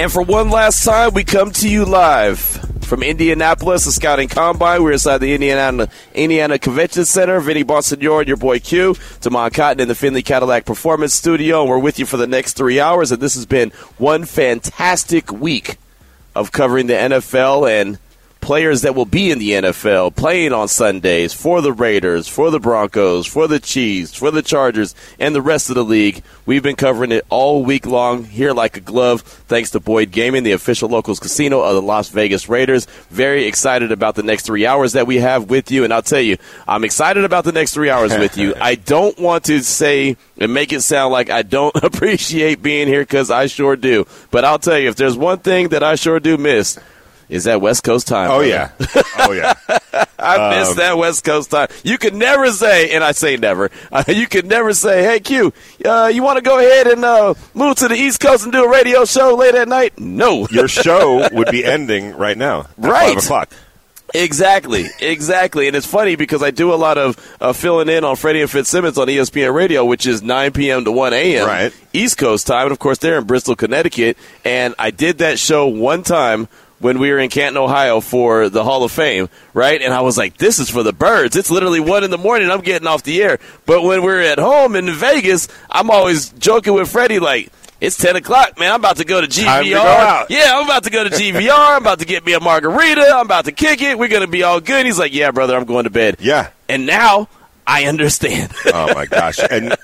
And for one last time, we come to you live from Indianapolis, the Scouting Combine. We're inside the Indiana Indiana Convention Center. Vinny Bonsignore and your boy Q, Damon Cotton in the Findlay Cadillac Performance Studio. And we're with you for the next three hours. And this has been one fantastic week of covering the NFL and players that will be in the NFL playing on Sundays for the Raiders, for the Broncos, for the Chiefs, for the Chargers, and the rest of the league. We've been covering it all week long here like a glove, thanks to Boyd Gaming, the official locals casino of the Las Vegas Raiders. Very excited about the next three hours that we have with you. And I'll tell you, I'm excited about the next three hours with you. I don't want to say and make it sound like I don't appreciate being here because I sure do. But I'll tell you, if there's one thing that I sure do miss, is that West Coast time. Oh brother. yeah, oh yeah. I miss that West Coast time. You could never say, and I say never, uh, you could never say, hey, Q, uh, you want to go ahead and uh, move to the East Coast and do a radio show late at night? No. Your show would be ending right now, at Right. Five o'clock. Exactly, exactly. And it's funny because I do a lot of uh, filling in on Freddie and Fitzsimmons on ESPN Radio, which is 9 p.m. to 1 a.m. Right. East Coast time. And of course, they're in Bristol, Connecticut. And I did that show one time when we were in Canton, Ohio for the Hall of Fame, right? And I was like, this is for the birds. It's literally 1 in the morning. I'm getting off the air. But when we're at home in Vegas, I'm always joking with Freddie, like, it's 10 o'clock, man. I'm about to go to GVR. To go. Yeah, I'm about to go to GVR. I'm about to get me a margarita. I'm about to kick it. We're going to be all good. He's like, yeah, brother, I'm going to bed. Yeah. And now I understand. Oh my gosh. And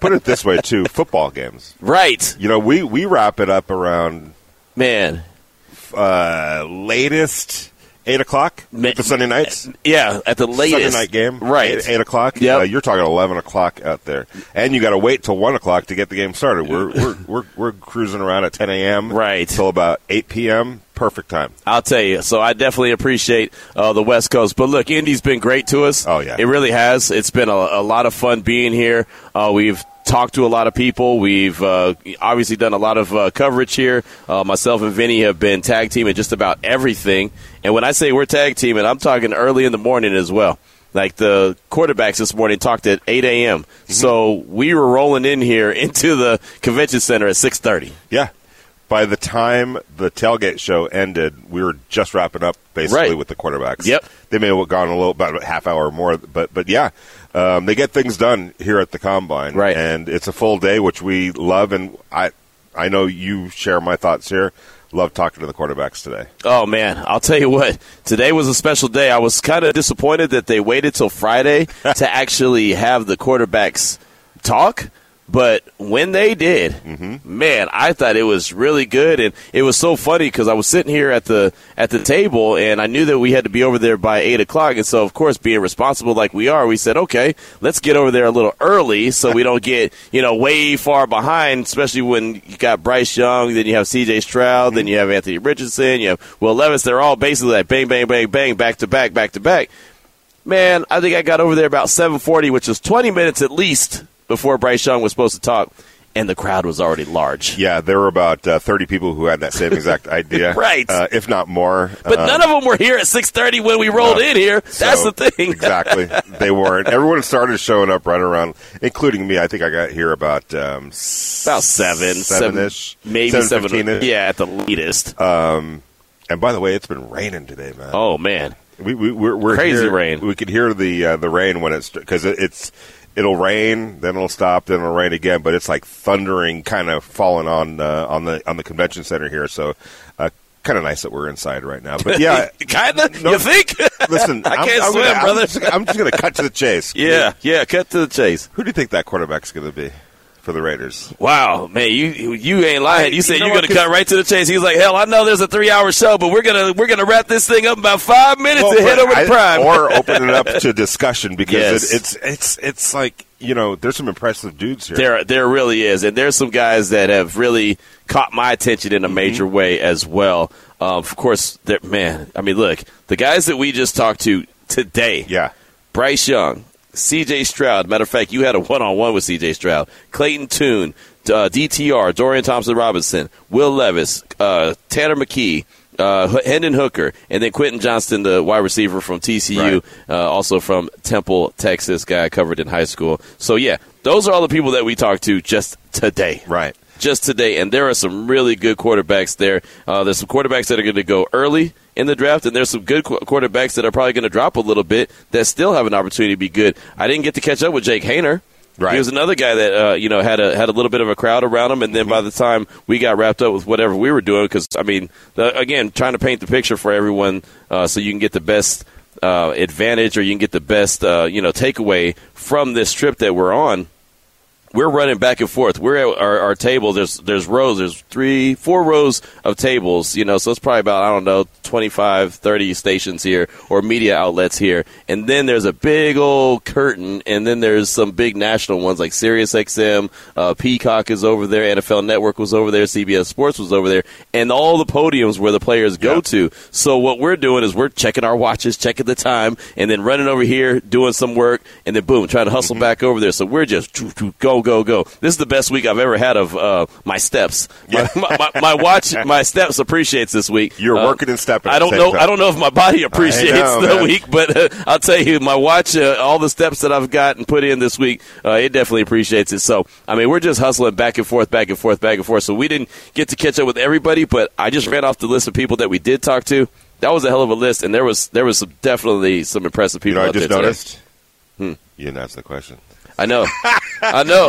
put it this way too: football games. right. You know, we we wrap it up around Man. Uh, latest eight o'clock the Sunday nights. Yeah, at the latest. Sunday night game, Right. Eight, eight o'clock. Yeah, Uh, you're talking eleven o'clock out there, and you got to wait till one o'clock to get the game started. We're we're we're, we're cruising around at ten a.m. Right. till about eight p.m. Perfect time. I'll tell you. So I definitely appreciate uh, the West Coast. But look, Indy's been great to us. Oh, yeah. it really has. It's been a, a lot of fun being here. Uh, we've talked to a lot of people. We've uh, obviously done a lot of uh, coverage here. Uh, myself and Vinny have been tag teaming just about everything. And when I say we're tag teaming, I'm talking early in the morning as well. Like the quarterbacks this morning talked at 8 a.m. Mm-hmm. So we were rolling in here into the convention center at 6:30. Yeah. By the time the tailgate show ended, we were just wrapping up basically Right. with the quarterbacks. Yep. They may have gone a little about a half hour more, but but yeah, um, they get things done here at the combine. Right. And it's a full day, which we love, and I I know you share my thoughts here. Love talking to the quarterbacks today. Oh man, I'll tell you what. Today was a special day. I was kind of disappointed that they waited till Friday to actually have the quarterbacks talk. But when they did, mm-hmm. man, I thought it was really good, and it was so funny because I was sitting here at the at the table, and I knew that we had to be over there by eight o'clock, and so of course, being responsible like we are, we said, okay, let's get over there a little early so we don't get you know way far behind, especially when you got Bryce Young, then you have C.J. Stroud, then mm-hmm. you have Anthony Richardson, you have Will Levis. They're all basically like bang, bang, bang, bang, back to back, back to back. Man, I think I got over there about 7:40, which was 20 minutes at least before Bryce Young was supposed to talk, and the crowd was already large. Yeah, there were about uh, thirty people who had that same exact idea, Right. Uh, if not more. But Uh, none of them were here at 6:30 when we rolled No. in here. That's So, the thing. exactly. They weren't. Everyone started showing up right around, including me. I think I got here about um, about seven, seven-ish, maybe seven. 7:15-ish. Yeah, at the latest. And by the way, it's been raining today, man. oh man, we, we, we're, we're Crazy here- rain. We could hear the uh, the rain when it's because it, it's it'll rain, then it'll stop, then it'll rain again. But it's like thundering, kind of falling on uh, on the on the convention center here. So. Uh, Kind of nice that we're inside right now, but yeah. kind of. No. you think? Listen, I I'm- can't I'm swim, gonna- brother. I'm just, I'm just going to cut to the chase. yeah, yeah. Cut to the chase. Who do you think that quarterback's going to be for the Raiders? Wow, man, you you ain't lying. You said you are gonna cut right to the chase. He's like, hell, I know there's a three hour show, but we're gonna we're gonna wrap this thing up in about five minutes and head over to Prime. or open it up to discussion because Yes. it, it's it's it's like you know, there's some impressive dudes here. There, there really is, and there's some guys that have really caught my attention in a major Mm-hmm. way as well. Uh, of course, man. I mean, look, the guys that we just talked to today. yeah. Bryce Young, C.J. Stroud. Matter of fact, you had a one-on-one with C.J. Stroud. Clayton Tune, uh, DTR, Dorian Thompson Robinson, Will Levis, uh, Tanner McKee. Uh, Hendon Hooker, and then Quentin Johnston, the wide receiver from TCU, uh, also from Temple, Texas, guy I covered in high school. So, yeah, those are all the people that we talked to just today Right. just today, and there are some really good quarterbacks there. Uh, there's some quarterbacks that are going to go early in the draft, and there's some good qu- quarterbacks that are probably going to drop a little bit that still have an opportunity to be good. I didn't get to catch up with Jake Haener. Right. He was another guy that uh, you know had a had a little bit of a crowd around him, and then by the time we got wrapped up with whatever we were doing, because I mean, the, again, trying to paint the picture for everyone uh, so you can get the best uh, advantage or you can get the best uh, you know takeaway from this trip that we're on we're running back and forth. We're at our, our table. There's there's rows. There's three, four rows of tables. You know, so it's probably about I don't know 25, 30 stations here or media outlets here. And then there's a big old curtain, and then there's some big national ones like Sirius XM, uh, Peacock is over there, NFL Network was over there, CBS Sports was over there, and all the podiums where the players go Yeah. to. So what we're doing is we're checking our watches, checking the time, and then running over here, doing some work, and then boom, trying to hustle Mm-hmm. back over there. So we're just go, go, go. This is the best week I've ever had of uh, my steps. My, my, my, my watch, my steps appreciates this week. You're Uh, working and stepping I don't know. time. I don't know if my body appreciates know, the man. week, but uh, I'll tell you, my watch, uh, all the steps that I've got and put in this week, uh, it definitely appreciates it. So, I mean, we're just hustling back and forth, back and forth, back and forth. So we didn't get to catch up with everybody, but I just ran off the list of people that we did talk to. That was a hell of a list, and there was there was some, definitely some impressive You people know, I just there noticed. Hmm. You didn't ask the question. I know, I know.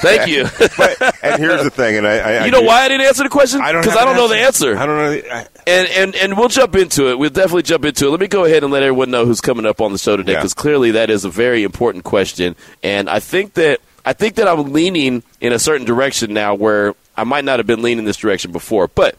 Thank you. But, and here's the thing, and I, I you know why I didn't answer the question? I don't because I don't know the answer. I don't know. the- I, And, and and we'll jump into it. We'll definitely jump into it. Let me go ahead and let everyone know who's coming up on the show today, Yeah. because clearly that is a very important question. And I think that I think that I'm leaning in a certain direction now, where I might not have been leaning this direction before. But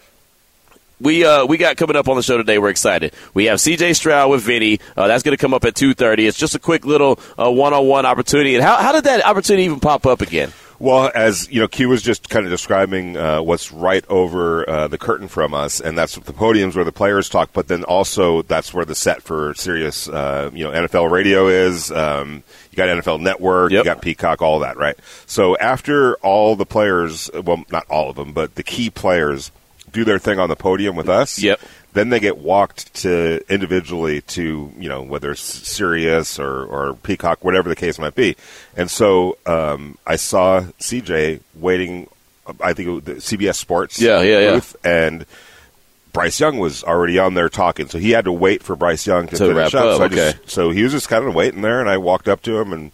we uh, we got coming up on the show today. We're excited. We have C.J. Stroud with Vinny. Uh, that's going to come up at two thirty. It's just a quick little one on one opportunity. And how how did that opportunity even pop up again? Well, as you know, Q was just kind of describing uh, what's right over uh, the curtain from us, and that's the podiums where the players talk. But then also that's where the set for Sirius, uh, you know, NFL Radio is. Um, you got NFL Network, Yep. you got Peacock, all that, right? So after all the players, well, not all of them, but the key players do their thing on the podium with us. Yep. Then they get walked to individually to you know whether it's Sirius or, or Peacock, whatever the case might be. And so um, I saw CJ waiting. I think it was the CBS Sports Yeah, yeah, yeah. and Bryce Young was already on there talking, so he had to wait for Bryce Young to, To finish wrap up. up, So, I just- okay. so he was just kind of waiting there, and I walked up to him and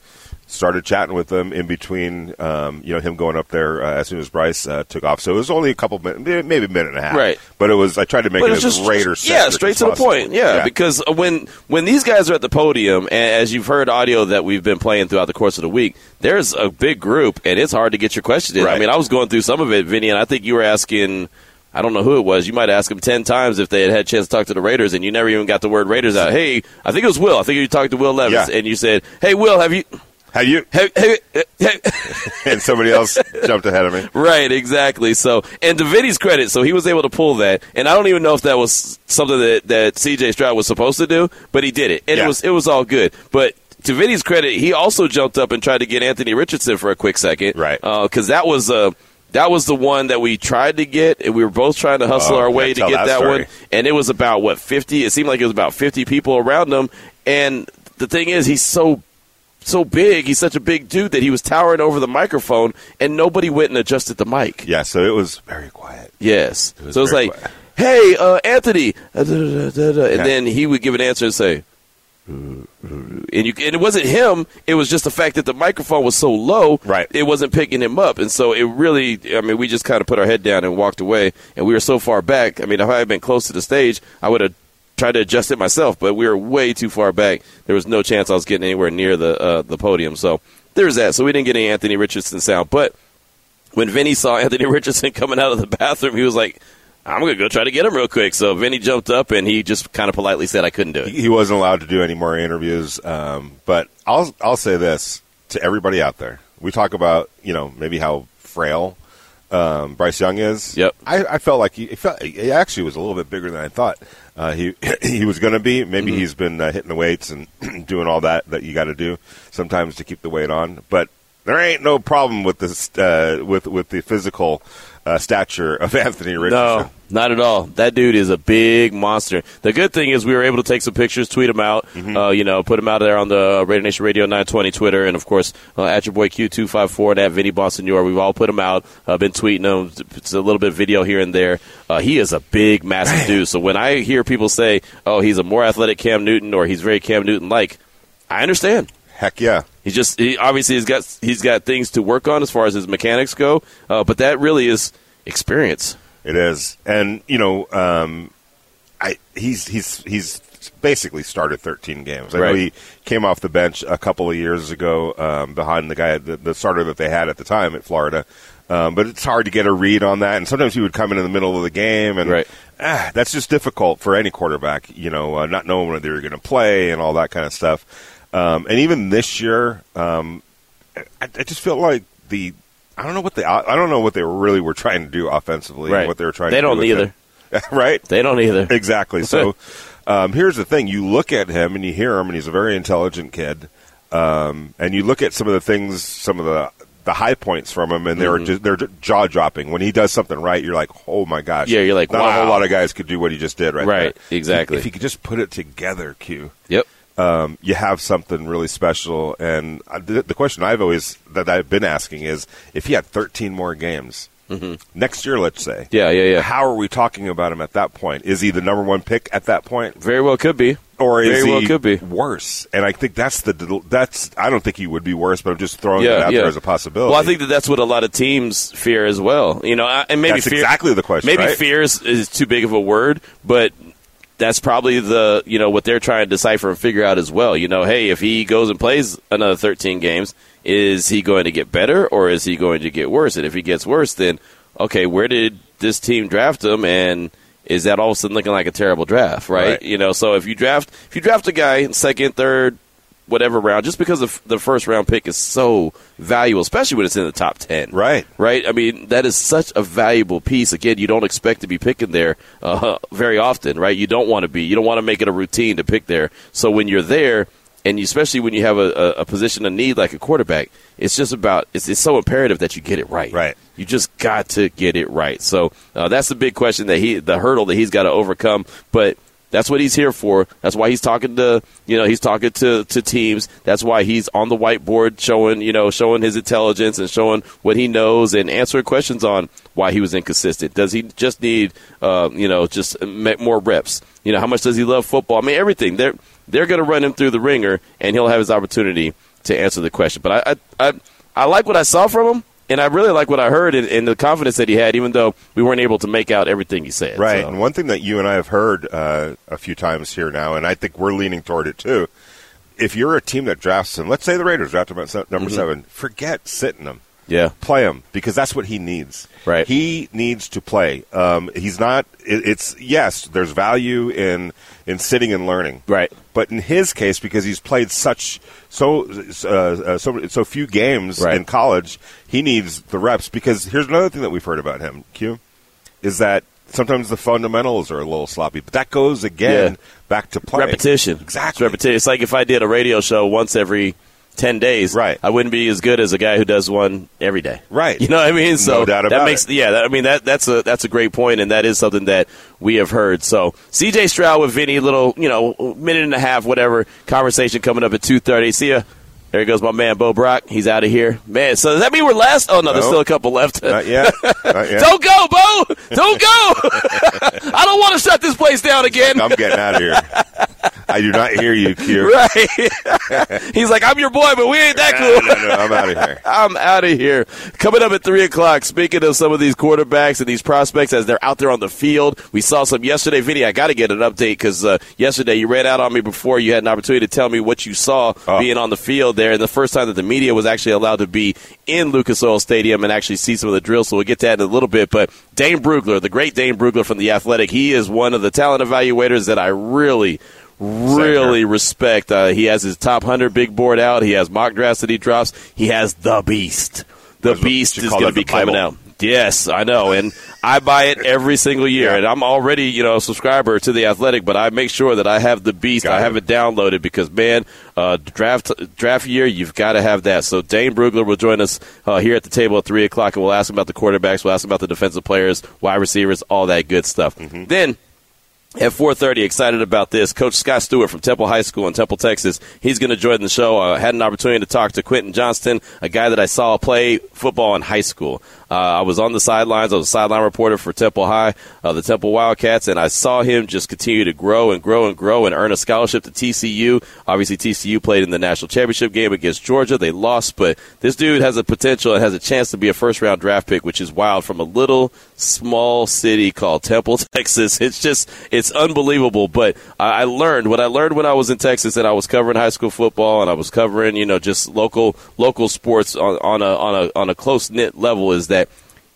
started chatting with him in between, um, you know, him going up there uh, as soon as Bryce uh, took off. So it was only a couple minutes, maybe a minute and a half, Right. But it was. I tried to make But it it's as yeah, straight to the point. Yeah, because when when these guys are at the podium, and as you've heard audio that we've been playing throughout the course of the week, there's a big group, and it's hard to get your question in. I mean, I was going through some of it, Vinny, and I think you were asking. I don't know who it was. You might ask them ten times if they had had a chance to talk to the Raiders, and you never even got the word Raiders out. Hey, I think it was Will. I think you talked to Will Levis, Yeah. and you said, "Hey, Will, have you?" Have you? Have, have, have, and somebody else jumped ahead of me. Right, exactly. So, and to Vinny's credit, so he was able to pull that, and I don't even know if that was something that that C.J. Stroud was supposed to do, but he did it, and it was it was all good. But to Vinny's credit, he also jumped up and tried to get Anthony Richardson for a quick second, Right. Because that was uh, that was the one that we tried to get, and we were both trying to hustle Oh, our way to get that that, one, and it was about what fifty. It seemed like it was about fifty people around him, and the thing is, he's so so big. He's such a big dude that he was towering over the microphone, and nobody went and adjusted the mic. Yeah, so it was very quiet. Yes. was so it's very like, quiet. hey, uh, Anthony, and then he would give an answer and say, and you, and it wasn't him. It was just the fact that the microphone was so low, Right. It wasn't picking him up, and so it really. I mean, we just kind of put our head down and walked away, and we were so far back. I mean, if I had been close to the stage, I would have tried to adjust it myself, but we were way too far back. There was no chance I was getting anywhere near the uh, the podium. So there's that. So we didn't get any Anthony Richardson sound, but when Vinny saw Anthony Richardson coming out of the bathroom, he was like, I'm going to go try to get him real quick. So Vinny jumped up and he just kind of politely said, I couldn't do it. He wasn't allowed to do any more interviews. Um, but I'll I'll say this: to everybody out there. We talk about you know maybe how frail um, Bryce Young is. Yep. I, I felt like he, he felt he actually was a little bit bigger than I thought uh, he he was going to be. Maybe Mm-hmm. he's been uh, hitting the weights and doing all that that you got to do sometimes to keep the weight on. But there ain't no problem with this uh, with with the physical uh, stature of Anthony Richardson. No, not at all. That dude is a big monster. The good thing is we were able to take some pictures, tweet them out, Mm-hmm. uh, you know, put them out there on the Raider Nation Radio 920 Twitter, and of course uh, at your boy Q254 and at Vinny Bonsignore. We've all put them out. Uh, been tweeting them. It's a little bit of video here and there. Uh, he is a big, massive dude. So when I hear people say, "Oh, he's a more athletic Cam Newton," or "He's very Cam Newton like," I understand. Heck yeah. He just he obviously he's got he's got things to work on as far as his mechanics go, uh, but that really is experience. It is, and you know, um, I he's he's he's basically started 13 games. I know he came off the bench a couple of years ago um, behind the guy, the, the starter that they had at the time at Florida. Um, but it's hard to get a read on that, and sometimes he would come in in the middle of the game, and Right. ah, that's just difficult for any quarterback. You know, uh, not knowing whether you're going to play and all that kind of stuff. Um, and even this year, um, I, I just feel like the I don't know what they I don't know what they really were trying to do offensively. Right. What they were trying. They to do don't with either. right? They don't either. Exactly. So um, here's the thing: you look at him and you hear him, and he's a very intelligent kid. Um, and you look at some of the things, some of the the high points from him, and they're just, they're jaw dropping. When he does something right, you're like, oh my gosh! Yeah, you're like, not a whole lot of guys could do what he just did right. Right, there. exactly. If he could just put it together, Q Yep. Um, you have something really special. And the, the question I've always that I've been asking is, if he had 13 more games next year, let's say, Mm-hmm. Yeah, yeah, yeah. how are we talking about him at that point? Is he the number one pick at that point, Very well could be. or is Very he could be. worse? And I think that's the that's I don't think he would be worse, but I'm just throwing Yeah, it out yeah. there as a possibility. Well, I think that that's what a lot of teams fear as well. You know, I- and maybe That's fear, exactly the question, Maybe right? fear is, is too big of a word, but that's probably the you know what they're trying to decipher and figure out as well. You know, hey, if he goes and plays another 13 games, is he going to get better or is he going to get worse? And if he gets worse, then okay, where did this team draft him and is that all of a sudden looking like a terrible draft, right? Right. You know, so if you draft if you draft a guy in second, third, whatever round, just because the, the first round pick is so valuable, especially when it's in the top ten. Right. Right. I mean, that is such a valuable piece. Again, you don't expect to be picking there uh, very often, right? You don't want to be. You don't want to make it a routine to pick there. So when you're there, and you, especially when you have a, a, a position of need like a quarterback, it's just about it's, it's so imperative that you get it right. Right. You just got to get it right. So uh, that's the big question that he, the hurdle that he's got to overcome. But that's what he's here for. That's why he's talking to, you know, he's talking to, to teams. That's why he's on the whiteboard showing, you know, showing his intelligence and showing what he knows and answering questions on why he was inconsistent. Does he just need, uh, you know, just more reps? You know, how much does he love football? I mean, everything. They're they're going to run him through the ringer, and he'll have his opportunity to answer the question. But I I, I, I like what I saw from him. And I really like what I heard and, and the confidence that he had, even though we weren't able to make out everything he said. Right. So- And one thing that you and I have heard uh, a few times here now, and I think we're leaning toward it too. If you're a team that drafts him, let's say the Raiders draft him at se- Mm-hmm. number seven, forget sitting him. Yeah. Play him because that's what he needs. Right. He needs to play. Um, he's not. It, it's yes. There's value in in sitting and learning. Right. But in his case, because he's played such so uh, uh, so so few games Right. in college, he needs the reps. Because here's another thing that we've heard about him. Q is that sometimes the fundamentals are a little sloppy, but that goes again Yeah. back to play Repetition. Exactly. It's repetition. It's like if I did a radio show once every 10 days, Right. I wouldn't be as good as a guy who does one every day. Right. You know what I mean? So No doubt that makes it. yeah, that, I mean that that's a that's a great point and that is something that we have heard. So, CJ Stroud with Vinny little, you know, minute and a half whatever conversation coming up at 2:30. See ya. There goes my man Bo Brock. He's out of here. Man, so does that mean we're last? Oh no, there's No. still a couple left. Not yet. Not yet. Don't go, Bo! Don't go! I don't want to shut this place down again. I'm getting out of here. I do not hear you, Q. Right. He's like, I'm your boy, but we ain't that cool. no, no, I'm out of here. I'm out of here. Coming up at 3 o'clock, speaking of some of these quarterbacks and these prospects as they're out there on the field, we saw some yesterday video. I got to get an update because uh, yesterday you ran out on me before you had an opportunity to tell me what you saw Oh. being on the field there. And the first time that the media was actually allowed to be in Lucas Oil Stadium and actually see some of the drills. So we'll get to that in a little bit. But Dane Brugler, the great Dane Brugler from The Athletic, he is one of the talent evaluators that I really really respect. Uh, he has his top hundred big board out. He has mock drafts that he drops. He has the beast. The That's beast is going to be coming Bible. out. Yes, I know, and I buy it every single year. Yeah. And I'm already, you know, a subscriber to the Athletic, but I make sure that I have the beast. Got I it. have it downloaded because, man, uh, draft draft year, you've got to have that. So Dane Brugler will join us uh, here at the table at three o'clock, and we'll ask him about the quarterbacks. We'll ask him about the defensive players, wide receivers, all that good stuff. Mm-hmm. Then at 4.30 excited about this coach scott stewart from temple high school in temple texas he's going to join the show i uh, had an opportunity to talk to quentin johnston a guy that i saw play football in high school uh, i was on the sidelines i was a sideline reporter for temple high uh, the temple wildcats and i saw him just continue to grow and grow and grow and earn a scholarship to tcu obviously tcu played in the national championship game against georgia they lost but this dude has a potential and has a chance to be a first round draft pick which is wild from a little small city called temple texas it's just it's unbelievable. But I, I learned what I learned when I was in Texas, and I was covering high school football, and I was covering you know just local local sports on, on a on a on a close knit level is that.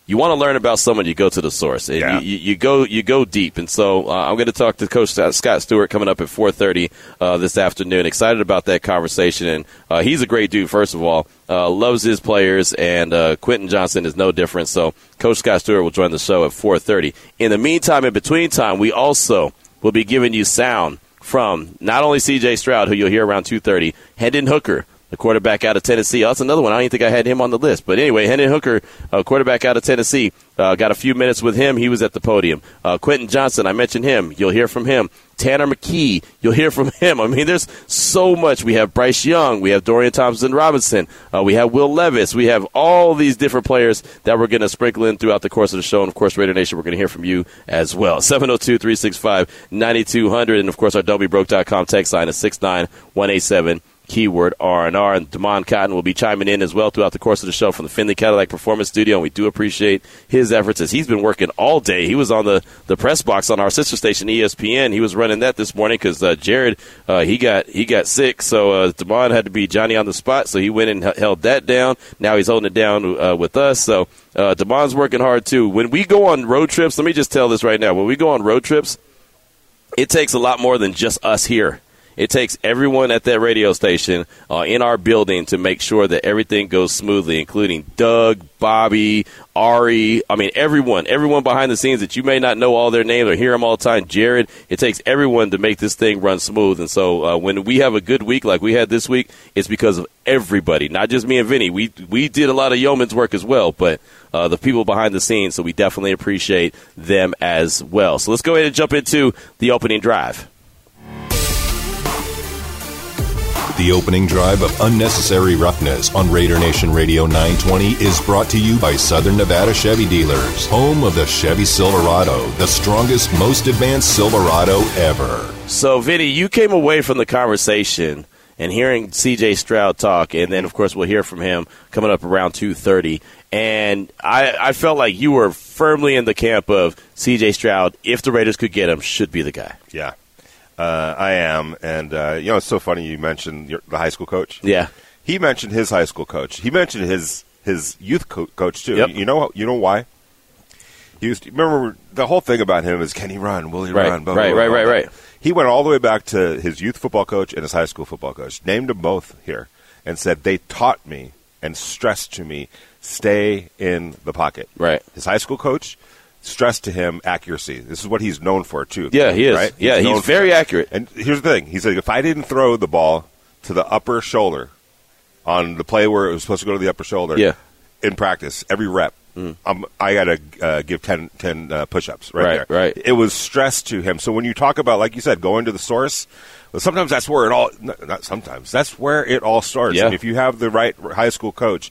You want to learn about someone, you go to the source. Yeah. you, you, you go you go deep, and so uh, I'm going to talk to Coach Scott Stewart coming up at 4:30 uh, this afternoon. Excited about that conversation, and uh, he's a great dude. First of all, uh, loves his players, and uh, Quentin Johnston is no different. So Coach Scott Stewart will join the show at 4:30. In the meantime, in between time, we also will be giving you sound from not only C.J. Stroud, who you'll hear around 2:30, Hendon Hooker. The quarterback out of Tennessee. Oh, that's another one. I don't even think I had him on the list. But anyway, Hendon Hooker, uh, quarterback out of Tennessee, uh, got a few minutes with him. He was at the podium. Uh, Quentin Johnston, I mentioned him. You'll hear from him. Tanner McKee, you'll hear from him. I mean, there's so much. We have Bryce Young. We have Dorian Thompson Robinson. Uh, we have Will Levis. We have all these different players that we're going to sprinkle in throughout the course of the show. And of course, Raider Nation, we're going to hear from you as well. 702 365 9200. And of course, our WBroke.com text line is 69187 keyword R&R. And Damon Cotton will be chiming in as well throughout the course of the show from the Findlay Cadillac Performance Studio, and we do appreciate his efforts as he's been working all day. He was on the, the press box on our sister station ESPN. He was running that this morning because uh, Jared uh, he got he got sick, so uh, Damon had to be Johnny on the spot, so he went and held that down. Now he's holding it down uh, with us. So uh, Damon's working hard too. When we go on road trips, let me just tell this right now. When we go on road trips, it takes a lot more than just us here. It takes everyone at that radio station uh, in our building to make sure that everything goes smoothly, including Doug, Bobby, Ari. I mean, everyone, everyone behind the scenes that you may not know all their names or hear them all the time. Jared. It takes everyone to make this thing run smooth. And so uh, when we have a good week like we had this week, it's because of everybody, not just me and Vinny. We we did a lot of yeoman's work as well, but uh, the people behind the scenes. So we definitely appreciate them as well. So let's go ahead and jump into the opening drive. The opening drive of Unnecessary Roughness on Raider Nation Radio 920 is brought to you by Southern Nevada Chevy Dealers, home of the Chevy Silverado, the strongest, most advanced Silverado ever. So, Vinny, you came away from the conversation and hearing C.J. Stroud talk, and then, of course, we'll hear from him coming up around two thirty. And I, I felt like you were firmly in the camp of C.J. Stroud. If the Raiders could get him, should be the guy. Yeah, uh, I am, and uh, you know it's so funny you mentioned your, the high school coach. Yeah, He mentioned his high school coach. He mentioned his his youth co- coach too. Yep. You know you know why? He was remember the whole thing about him is can he run? Will he Right, run? Blah, right, blah, right, blah, right, blah. right. He went all the way back to his youth football coach and his high school football coach. Named them both here and said they taught me and stressed to me stay in the pocket. Right. His high school coach stressed to him accuracy. This is what he's known for too. Yeah, he is. Right? Yeah, he's for very accurate. And here's the thing: he said if I didn't throw the ball to the upper shoulder on the play where it was supposed to go to the upper shoulder, Yeah. Mm. in practice every rep. Um, I got to uh, give 10, 10 uh, push-ups right, Right, there. right. It was stress to him. So when you talk about, like you said, going to the source, well, sometimes that's where it all. Not sometimes. That's where it all starts. Yeah. And if you have the right high school coach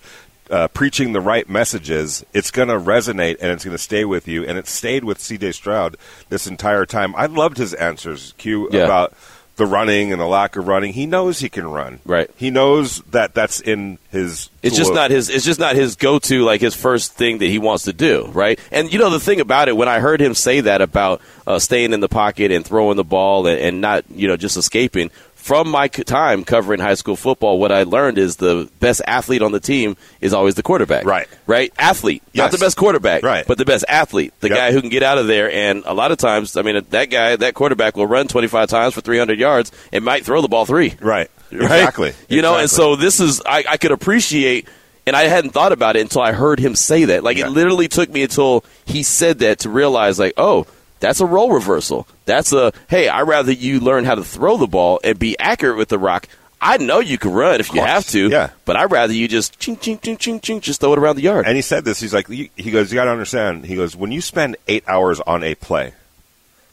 uh, preaching the right messages, it's going to resonate and it's going to stay with you. And it stayed with C.J. Stroud this entire time. I loved his answers, Q, Yeah. about the running and the lack of running. He knows he can run. Right. He knows that that's in his. It's just of- not his. It's just not his go-to, like his first thing that he wants to do, right? And you know the thing about it, when I heard him say that about uh, staying in the pocket and throwing the ball and, and not, you know, just escaping. From my time covering high school football, what I learned is the best athlete on the team is always the quarterback. Right. Right? Athlete. Not the best quarterback. Right. But the best athlete. The Yep. guy who can get out of there. And a lot of times, I mean, that guy, that quarterback will run 25 times for 300 yards and might throw the ball three. Right. Right? Exactly. You know, and so this is, I, I could appreciate, and I hadn't thought about it until I heard him say that. Like, Yeah. it literally took me until he said that to realize, like, oh, that's a role reversal. That's a, hey, I'd rather you learn how to throw the ball and be accurate with the rock. I know you can run if you have to, Yeah. but I'd rather you just ching, ching, ching, ching, ching, just throw it around the yard. And he said this. He's like, he goes, you got to understand. He goes, when you spend eight hours on a play,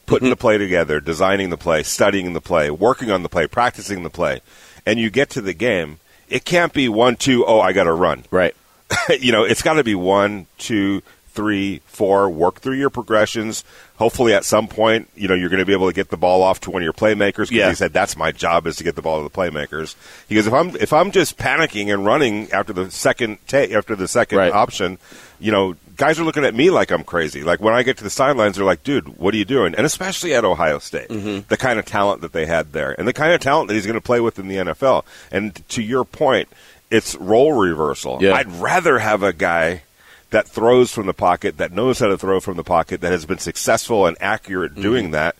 putting Mm-hmm. the play together, designing the play, studying the play, working on the play, practicing the play, and you get to the game, it can't be one, two, oh, I got to run. right. you know, it's got to be one, two, three, four. Work through your progressions. Hopefully, at some point, you know, you're going to be able to get the ball off to one of your playmakers. Yeah. He said that's my job is to get the ball to the playmakers. He goes, if I'm if I'm just panicking and running after the second ta- after the second Right. option, you know, guys are looking at me like I'm crazy. Like when I get to the sidelines, they're like, "Dude, what are you doing?" And especially at Ohio State, Mm-hmm. the kind of talent that they had there, and the kind of talent that he's going to play with in the NFL. And to your point, it's role reversal. Yeah. I'd rather have a guy that throws from the pocket, that knows how to throw from the pocket, that has been successful and accurate Mm-hmm. doing that.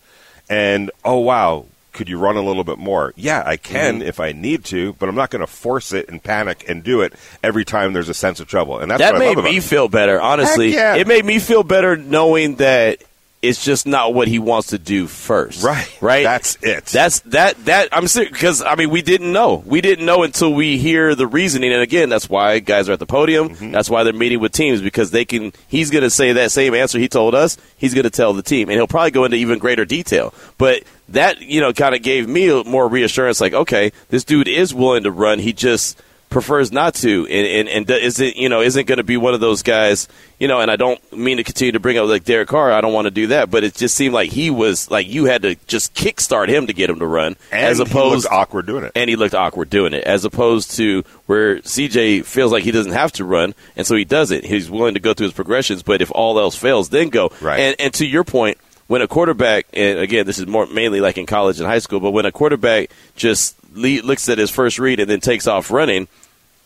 And oh wow, could you run a little bit more? Yeah, I can Mm-hmm. if I need to, but I'm not going to force it and panic and do it every time there's a sense of trouble. And that's that made me it. feel better. Honestly, yeah. it made me feel better knowing that it's just not what he wants to do first. Right. right. That's it. That's that. That I'm serious because I mean we didn't know. We didn't know until we hear the reasoning. And again, that's why guys are at the podium. Mm-hmm. That's why they're meeting with teams because they can. He's going to say that same answer he told us. He's going to tell the team, and he'll probably go into even greater detail. But that you know kind of gave me more reassurance. Like, okay, this dude is willing to run. He just prefers not to and, and, and isn't you know isn't going to be one of those guys you know and I don't mean to continue to bring up like Derek Carr I don't want to do that but it just seemed like he was like you had to just kickstart him to get him to run and as he opposed looked awkward doing it. and he looked awkward doing it as opposed to where CJ feels like he doesn't have to run and so he doesn't he's willing to go through his progressions but if all else fails then go Right. and and to your point when a quarterback and again this is more mainly like in college and high school but when a quarterback just le- looks at his first read and then takes off running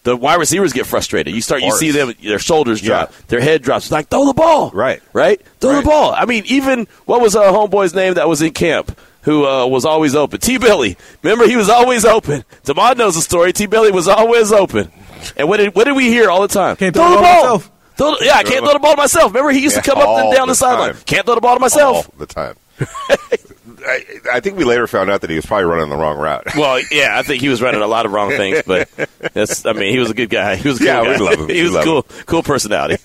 the wide receivers get frustrated. You start, you see them, their shoulders drop, Yeah. their head drops. It's like throw the ball, Right. Right, throw Right. the ball. I mean, even what was a homeboy's name that was in camp who uh, was always open? T. Billy. Remember, he was always open. Damon knows the story. T. Billy was always open. And what did what did we hear all the time? Can't throw throw the the ball ball. Throw the- yeah, I can't throw the ball to myself. Remember, he used to come up and down the, the sideline. Can't throw the ball to myself. all the time. I, I think we later found out that he was probably running the wrong route. Well, yeah, I think he was running a lot of wrong things, but that's, I mean, he was a good guy. He was a cool Yeah, guy. we love him. he was love cool, cool personality.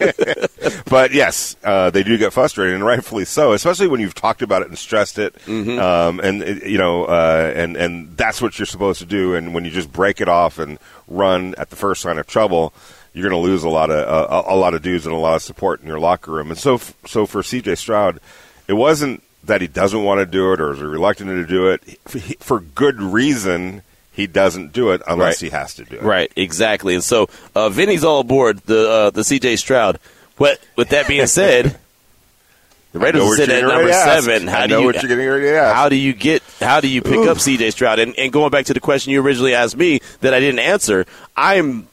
but yes, uh, they do get frustrated, and rightfully so, especially when you've talked about it and stressed it, Mm-hmm. um, and you know, uh, and and that's what you're supposed to do. And when you just break it off and run at the first sign of trouble, you're going to lose a lot of uh, a lot of dudes and a lot of support in your locker room. And so, f- so for C.J. Stroud, it wasn't that he doesn't want to do it or is reluctant to do it for good reason. He doesn't do it unless Right. he has to do it. right, exactly. And so, uh, Vinny's all aboard the uh, the CJ Stroud. What with that being said, the Raiders sitting at number ready to ask. seven. How I do know you what you're getting ready to ask. How do you get? How do you pick up CJ Stroud? And, and going back to the question you originally asked me that I didn't answer, I'm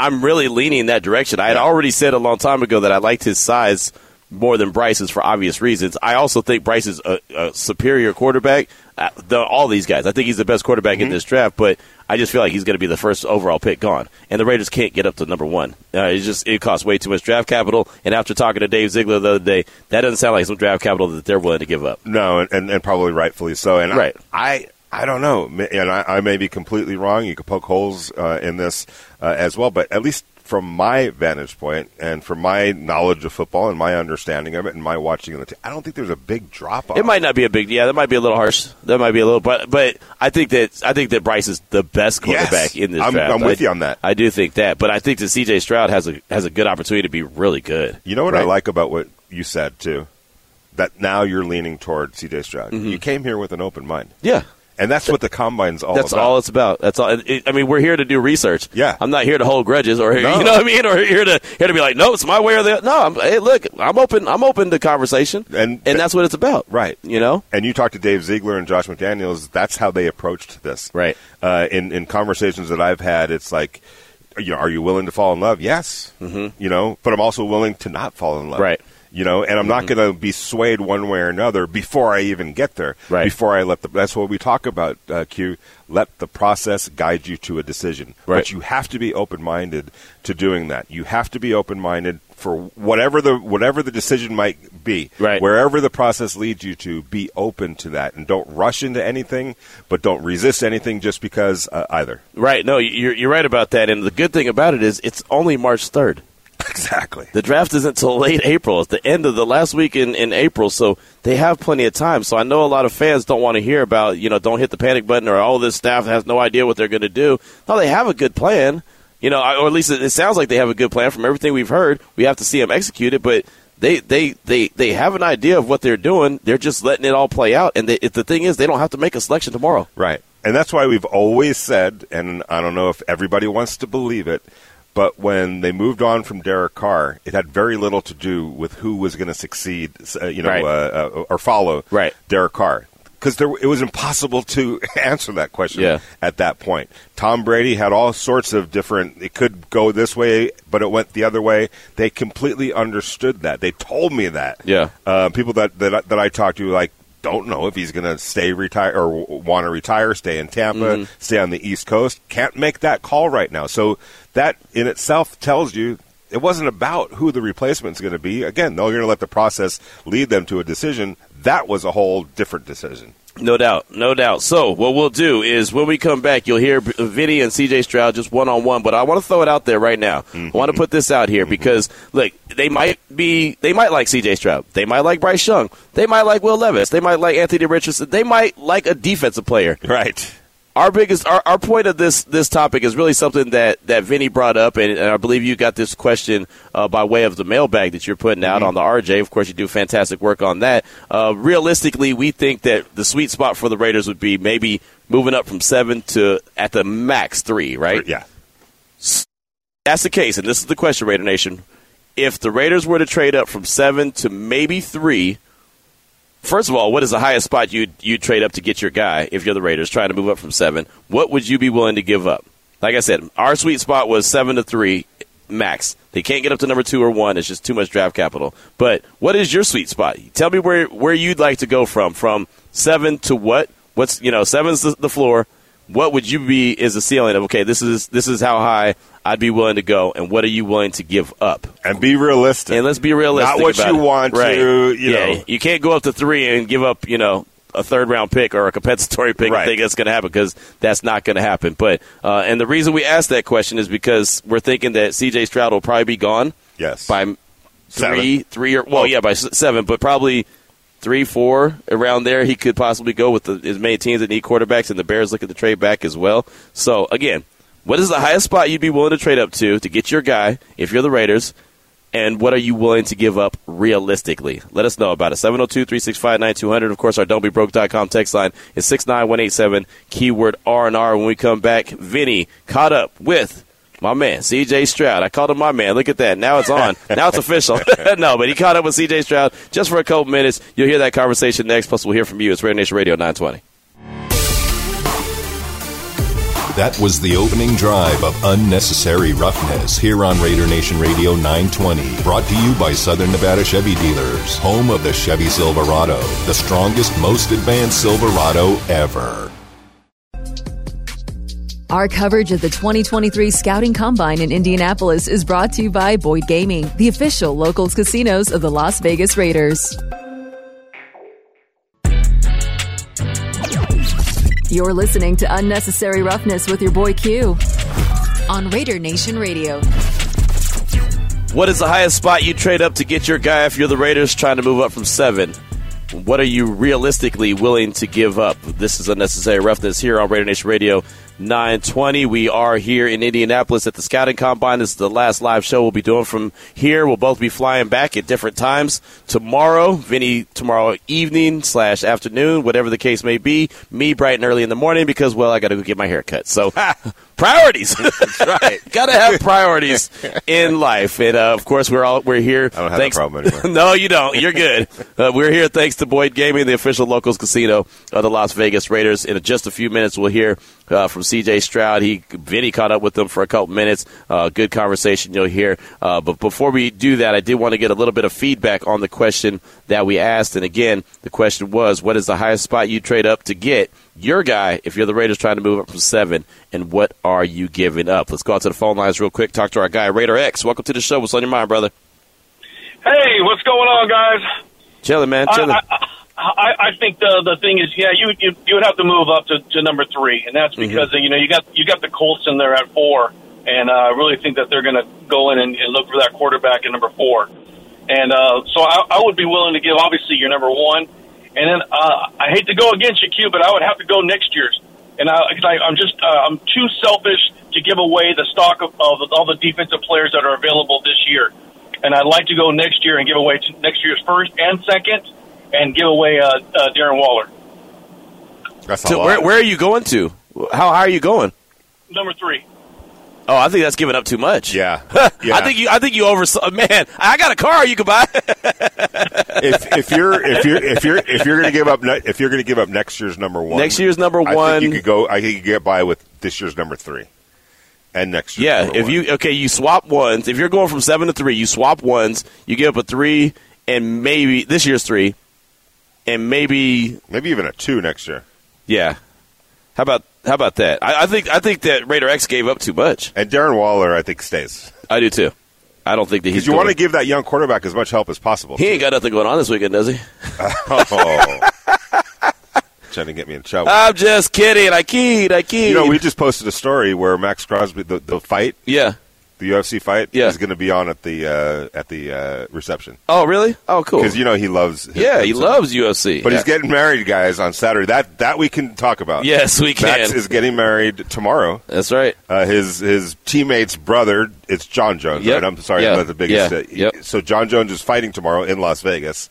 I'm really leaning that direction. I had already said a long time ago that I liked his size more than Bryce's for obvious reasons. I also think Bryce is a, a superior quarterback. Uh, the, all these guys, I think he's the best quarterback Mm-hmm. in this draft, but I just feel like he's going to be the first overall pick gone, and the Raiders can't get up to number one. Uh, it's just it costs way too much draft capital. And after talking to Dave Ziegler the other day, that doesn't sound like some draft capital that they're willing to give up. No, and, and, and probably rightfully so. And Right. I, I, I don't know, and I, I may be completely wrong. You could poke holes uh, in this uh, as well, but at least from my vantage point and from my knowledge of football and my understanding of it and my watching of the, team, I don't think there's a big drop off. It might not be a big, yeah, that might be a little harsh. That might be a little, but but I think that I think that Bryce is the best quarterback Yes. in this I'm- draft. I'm with I- you on that. I do think that, but I think that C.J. Stroud has a has a good opportunity to be really good. You know what I like about what you said too, that now you're leaning toward C.J. Stroud. Mm-hmm. You came here with an open mind. Yeah, And that's what the combine's all That's about. all it's about. That's all. It, I mean, we're here to do research. Yeah. I'm not here to hold grudges or No. you know what I mean, or here to here to be like, no, it's my way or the no. I'm, hey, look, I'm open. I'm open to conversation, And- and that's what it's about, Right. You know, And you talk to Dave Ziegler and Josh McDaniels, that's how they approached this. Right. Uh, in, in conversations that I've had, it's like, you know, are you willing to fall in love? Yes. Mm-hmm. You know, but I'm also willing to not fall in love. Right. You know, and I'm not going to be swayed one way or another before I even get there. Right. Before I let the, that's what we talk about, uh, Q. Let the process guide you to a decision. Right. But you have to be open minded to doing that. You have to be open minded for whatever the whatever the decision might be. Right. Wherever the process leads you to, be open to that, and don't rush into anything, but don't resist anything just because uh, either. right? No, you're you're right about that. And the good thing about it is, it's only March third. Exactly. The draft isn't until late April. It's the end of the last week in, in April, so they have plenty of time. So I know a lot of fans don't want to hear about, you know, don't hit the panic button or all this staff has no idea what they're going to do. No, they have a good plan, you know, or at least it, it sounds like they have a good plan from everything we've heard. We have to see them execute it, but they, they, they, they have an idea of what they're doing. They're just letting it all play out. And they, if the thing is, they don't have to make a selection tomorrow. Right. And that's why we've always said, and I don't know if everybody wants to believe it, but when they moved on from Derek Carr, it had very little to do with who was going to succeed, uh, you know, Right. uh, uh, or follow Right. Derek Carr. Because it was impossible to answer that question Yeah. at that point. Tom Brady had all sorts of different. It could go this way, but it went the other way. They completely understood that. They told me that. Yeah. Uh, people that that I- that I talked to like don't know if he's going to stay retire or want to retire, stay in Tampa, Mm-hmm. stay on the East Coast. Can't make that call right now. So that in itself tells you it wasn't about who the replacement's going to be. Again, they're going to let the process lead them to a decision. That was a whole different decision. No doubt, no doubt. So what we'll do is when we come back, you'll hear Vinny and CJ Stroud just one on one. But I want to throw it out there right now. I want to mm-hmm. put this out here mm-hmm. because look, they might be, they might like CJ Stroud, they might like Bryce Young, they might like Will Levis, they might like Anthony Richardson, they might like a defensive player. Right. Our biggest, our, our point of this this topic is really something that that Vinny brought up, and, and I believe you got this question uh, by way of the mailbag that you're putting out on the RJ. Of course, you do fantastic work on that. Uh, realistically, we think that the sweet spot for the Raiders would be maybe moving up from seven to at the max three, right? Yeah. That's the case, and this is the question, Raider Nation. If the Raiders were to trade up from seven to maybe three, first of all, what is the highest spot you'd, you'd trade up to get your guy if you're the Raiders trying to move up from seven? What would you be willing to give up? Like I said, our sweet spot was seven to three max. They can't get up to number two or one. It's just too much draft capital. But what is your sweet spot? Tell me where, where you'd like to go from. From seven to what? What's you know, seven's the, the floor. What would you be is a ceiling of okay, this is this is how high I'd be willing to go, and what are you willing to give up? And be realistic. And let's be realistic. Not what you it. want right. to, you yeah, know. you can't go up to three and give up, you know, a third round pick or a compensatory pick Right. and think that's going to happen because that's not going to happen. But uh, and the reason we asked that question is because we're thinking that C.J. Stroud will probably be gone Yes. by Seven. three, three or well, yeah, by seven, but probably three, four around there. He could possibly go with the, as many teams that need quarterbacks, and the Bears look at the trade back as well. So again, what is the highest spot you'd be willing to trade up to to get your guy if you're the Raiders? And what are you willing to give up realistically? Let us know about it. 702 365 9200. Of course, our don'tbebroke.com text line is 69187, keyword R&R. When we come back, Vinny caught up with my man, CJ Stroud. I called him my man. Look at that. Now it's on. now it's official. no, but he caught up with CJ Stroud just for a couple minutes. You'll hear that conversation next. Plus, we'll hear from you. It's Raider Nation Radio 920. That was the opening drive of Unnecessary Roughness here on Raider Nation Radio 920. Brought to you by Southern Nevada Chevy Dealers, home of the Chevy Silverado, the strongest, most advanced Silverado ever. Our coverage of the 2023 Scouting Combine in Indianapolis is brought to you by Boyd Gaming, the official locals casinos of the Las Vegas Raiders. You're listening to Unnecessary Roughness with your boy Q on Raider Nation Radio. What is the highest spot you trade up to get your guy if you're the Raiders trying to move up from seven? What are you realistically willing to give up? This is unnecessary roughness here on Raider Nation Radio 920. We are here in Indianapolis at the Scouting Combine. This is the last live show we'll be doing from here. We'll both be flying back at different times tomorrow. Vinny tomorrow evening slash afternoon, whatever the case may be. Me bright and early in the morning because, well, I got to go get my hair cut. So priorities. That's right. got to have priorities in life. And, uh, of course, we're all, we're here. I don't have thanks- that problem anymore. no, you don't. You're good. Uh, we're here thanks to Boyd Gaming, the official locals casino of the Las Vegas Raiders. In just a few minutes, we'll hear uh, from C.J. Stroud. He Vinny caught up with them for a couple minutes. Uh, good conversation you'll hear. Uh, but before we do that, I did want to get a little bit of feedback on the question that we asked. And again, the question was, what is the highest spot you trade up to get your guy if you're the Raiders trying to move up from seven? And what are you giving up? Let's go out to the phone lines real quick. Talk to our guy Raider X. Welcome to the show. What's on your mind, brother? Hey, what's going on, guys? Chilling, man. Chilling. I, I, I, I think the the thing is, yeah, you you, you would have to move up to, to number three, and that's because Mm-hmm. you know you got you got the Colts in there at four, and uh, I really think that they're going to go in and, and look for that quarterback at number four, and uh, so I, I would be willing to give obviously your number one, and then uh, I hate to go against you, Q, but I would have to go next year's, and I, 'cause I I'm just uh, I'm too selfish to give away the stock of, of all the defensive players that are available this year and I'd like to go next year and give away t- next year's first and second, and give away uh, uh, Darren Waller, That's a So lot. where, where are you going to? How high are you going? number three. Oh, I think that's giving up too much. Yeah. yeah. I think you. I think you over. Man, I got a car you could buy. if, if you're if you're if you're if you're going to give up if you're going to give up next year's number one, Next year's number I one. think you could go. I think you could get by with this year's number three, and next year. yeah. If one. you okay, you swap ones. If you're going from seven to three, you swap ones. You give up a three, and maybe this year's three, and maybe maybe even a two next year, yeah. How about how about that? I, I think I think that Raider X gave up too much. and Darren Waller, I think stays I do too. I don't think that he's. you want to give that young quarterback as much help as possible. He ain't got nothing going on this weekend, does he? oh. Trying to get me in trouble. I'm just kidding. I keyed. I keyed. you know, we just posted a story where Maxx Crosby, the, the fight, yeah. The UFC fight, Yeah. is going to be on at the uh, at the uh, reception Oh, really? Oh, cool. because you know he loves. his- yeah, he loves UFC. But Yeah. he's getting married, guys, on Saturday. That that we can talk about. Yes, we can. Maxx is getting married tomorrow. That's right. Uh, his his teammate's brother, it's Jon Jones. Yep. Right? I'm sorry, Yeah. I'm not the biggest. Yeah. uh, Yep. So Jon Jones is fighting tomorrow in Las Vegas,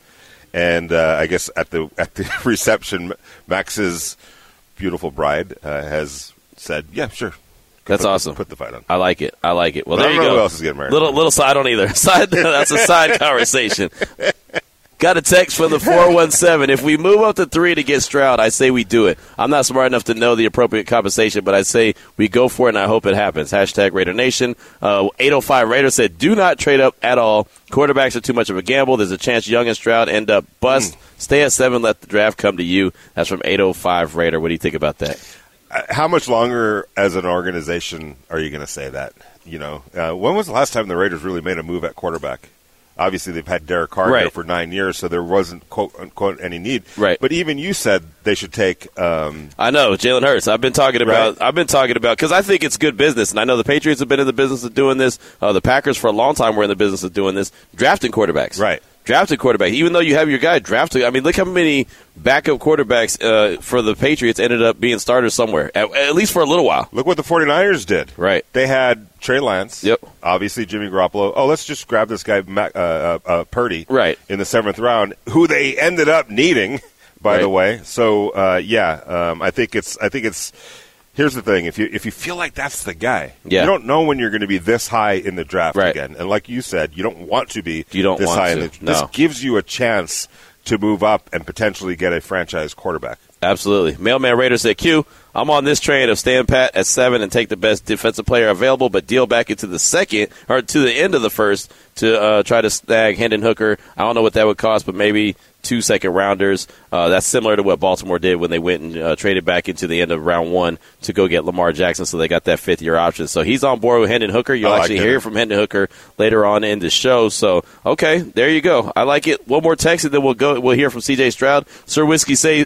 and uh, I guess at the at the reception, Maxx's beautiful bride uh, has said, "Yeah, sure." That's Put- awesome. Put the fight on. I like it. I like it. Well, But there you go. who else is getting married. Little little side on either side. That's a side conversation. Got a text from the four one seven. If we move up to three to get Stroud, I say we do it. I'm not smart enough to know the appropriate compensation, but I say we go for it, and I hope it happens. Hashtag Raider Nation. Uh, 805 Raider said, "Do not trade up at all. Quarterbacks are too much of a gamble. There's a chance Young and Stroud end up bust. Hmm. Stay at seven. Let the draft come to you." That's from 805 Raider. What do you think about that? How much longer, as an organization, are you going to say that? You know, uh, when was the last time the Raiders really made a move at quarterback? Obviously, they've had Derek Carr Right. for nine years, so there wasn't quote unquote any need. Right. But even you said they should take. Um, I know Jalen Hurts. I've been talking about. Right. I've been talking about because I think it's good business, and I know the Patriots have been in the business of doing this. Uh, the Packers for a long time were in the business of doing this, drafting quarterbacks. Right. Drafting quarterback. Even though you have your guy drafted, I mean, look how many backup quarterbacks uh, for the Patriots ended up being starters somewhere, at, at least for a little while. look what the 49ers did. Right. They had Trey Lance. Yep. Obviously, Jimmy Garoppolo. Oh, let's just grab this guy, Mac, uh, uh, uh, Purdy. Right. In the seventh round, who they ended up needing, by Right. the way. So, uh, yeah, um, I think it's. I think it's. Here's the thing: if you if you feel like that's the guy, Yeah. you don't know when you're going to be this high in the draft Right. again. And like you said, you don't want to be. You don't this want high to, the, no. This gives you a chance to move up and potentially get a franchise quarterback. Absolutely. Mailman Raider said, Q, I'm on this train of stand pat at seven and take the best defensive player available, but deal back into the second or to the end of the first to uh, try to snag Hendon Hooker. I don't know what that would cost, but maybe two second rounders. Uh, that's similar to what Baltimore did when they went and uh, traded back into the end of round one to go get Lamar Jackson, so they got that fifth year option. So he's on board with Hendon Hooker. You'll I actually hear from Hendon Hooker later on in the show. So okay, there you go. I like it. One more text, and then we'll go. We'll hear from C.J. Stroud. Sir Whiskey say,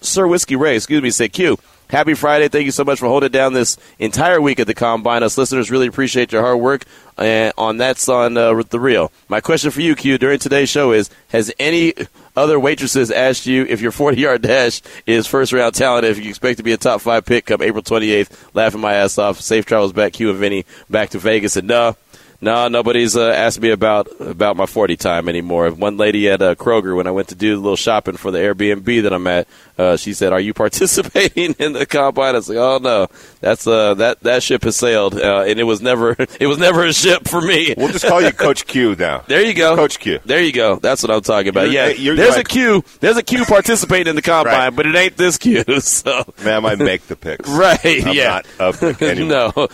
Sir Whiskey Ray, excuse me, say Q. Happy Friday. Thank you so much for holding down this entire week at the Combine. Us listeners really appreciate your hard work uh, on That's on uh, the Real. My question for you, Q, during today's show is, has any other waitresses asked you if your 40 yard dash is first round talent, if you expect to be a top five pick come April 28th. Laughing my ass off. Safe travels back, Q and Vinny, back to Vegas. And no, no, nobody's uh, asked me about about my 40 time anymore. One lady at uh, Kroger, when I went to do a little shopping for the Airbnb that I'm at, uh, she said, "Are you participating in the combine?" I was like, "Oh no, that's uh, that that ship has sailed, uh, and it was never it was never a ship for me." We'll just call you Coach Q now. There you go, Coach Q. There you go. That's what I'm talking about. You're- yeah, you're there's like- a Q. There's a Q participating in the combine, Right. but it ain't this Q. So Ma'am, I make the picks. Right, I'm yeah. not a pick no,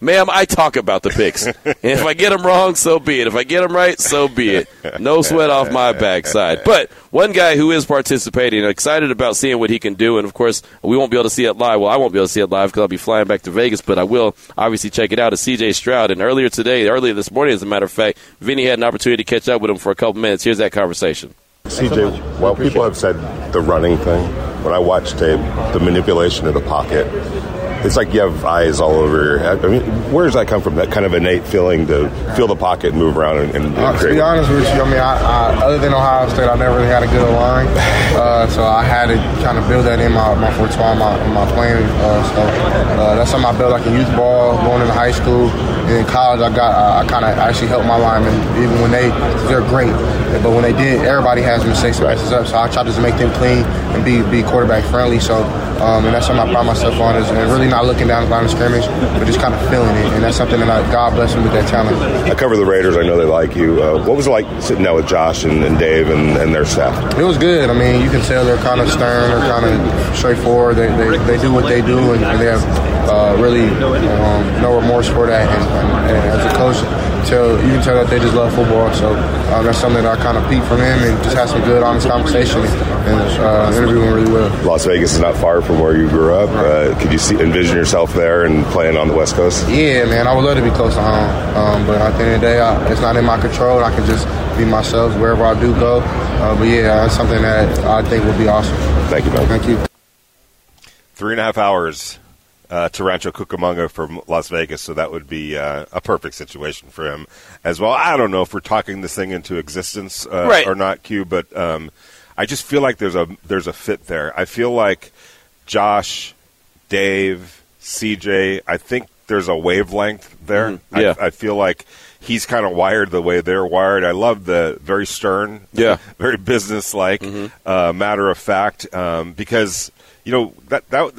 ma'am, I talk about the picks. and if I get them wrong, so be it. If I get them right, so be it. No sweat off my backside. But one guy who is participating, excited about seeing what he can do, and of course, we won't be able to see it live. Well, I won't be able to see it live because I'll be flying back to Vegas, but I will obviously check it out. Is CJ Stroud, and earlier today, earlier this morning, as a matter of fact, Vinny had an opportunity to catch up with him for a couple minutes. Here's that conversation. CJ, while people have said the running thing, when I watch tape, the manipulation of the pocket, it's like you have eyes all over your head. I mean, where does that come from? That kind of innate feeling to feel the pocket and move around and, and, Uh, to be honest with you, I mean, I, I, other than Ohio State, I never really had a good line, uh, so I had to kind of build that in my my repertoire, my my playing uh, stuff. Uh, that's something I built like in youth ball, going into high school, and in college. I got I kind of actually helped my linemen even when they they're great, but when they did, everybody has mistakes and messes up. So I try to just make them clean and be be quarterback friendly. So um, and that's something I pride myself on is and really not looking down the line of scrimmage, but just kind of feeling it, and that's something that I, God bless me with that talent. I cover the Raiders. I know they like you. Uh, what was it like sitting down with Josh and, and Dave and, and their staff? It was good. I mean, you can tell they're kind of stern, they're kind of straightforward. They, they, they do what they do, and, and they have uh, really um, no remorse for that. And, and as a coach, tell you can tell that they just love football. So um, that's something that I kind of peeped from him and just had some good, honest conversation and uh, interviewing really well. Las Vegas is not far from where you grew up. Uh, could you see, envision yourself there and playing on the West Coast? Yeah, man, I would love to be close to home, um, but at the end of the day, I, it's not in my control. I can just be myself wherever I do go. Uh, but yeah, that's something that I think would be awesome. Thank you, man. Thank you. Three and a half hours uh, to Rancho Cucamonga from Las Vegas, so that would be uh, a perfect situation for him as well. I don't know if we're talking this thing into existence uh, Right. or not, Q, but um, I just feel like there's a there's a fit there. I feel like Josh, Dave, CJ. I think there's a wavelength there. Mhm. Yeah. I, I feel like he's kind of wired the way they're wired. I love the very stern, Yeah. very business-like, uh, matter of fact, um, because you know that that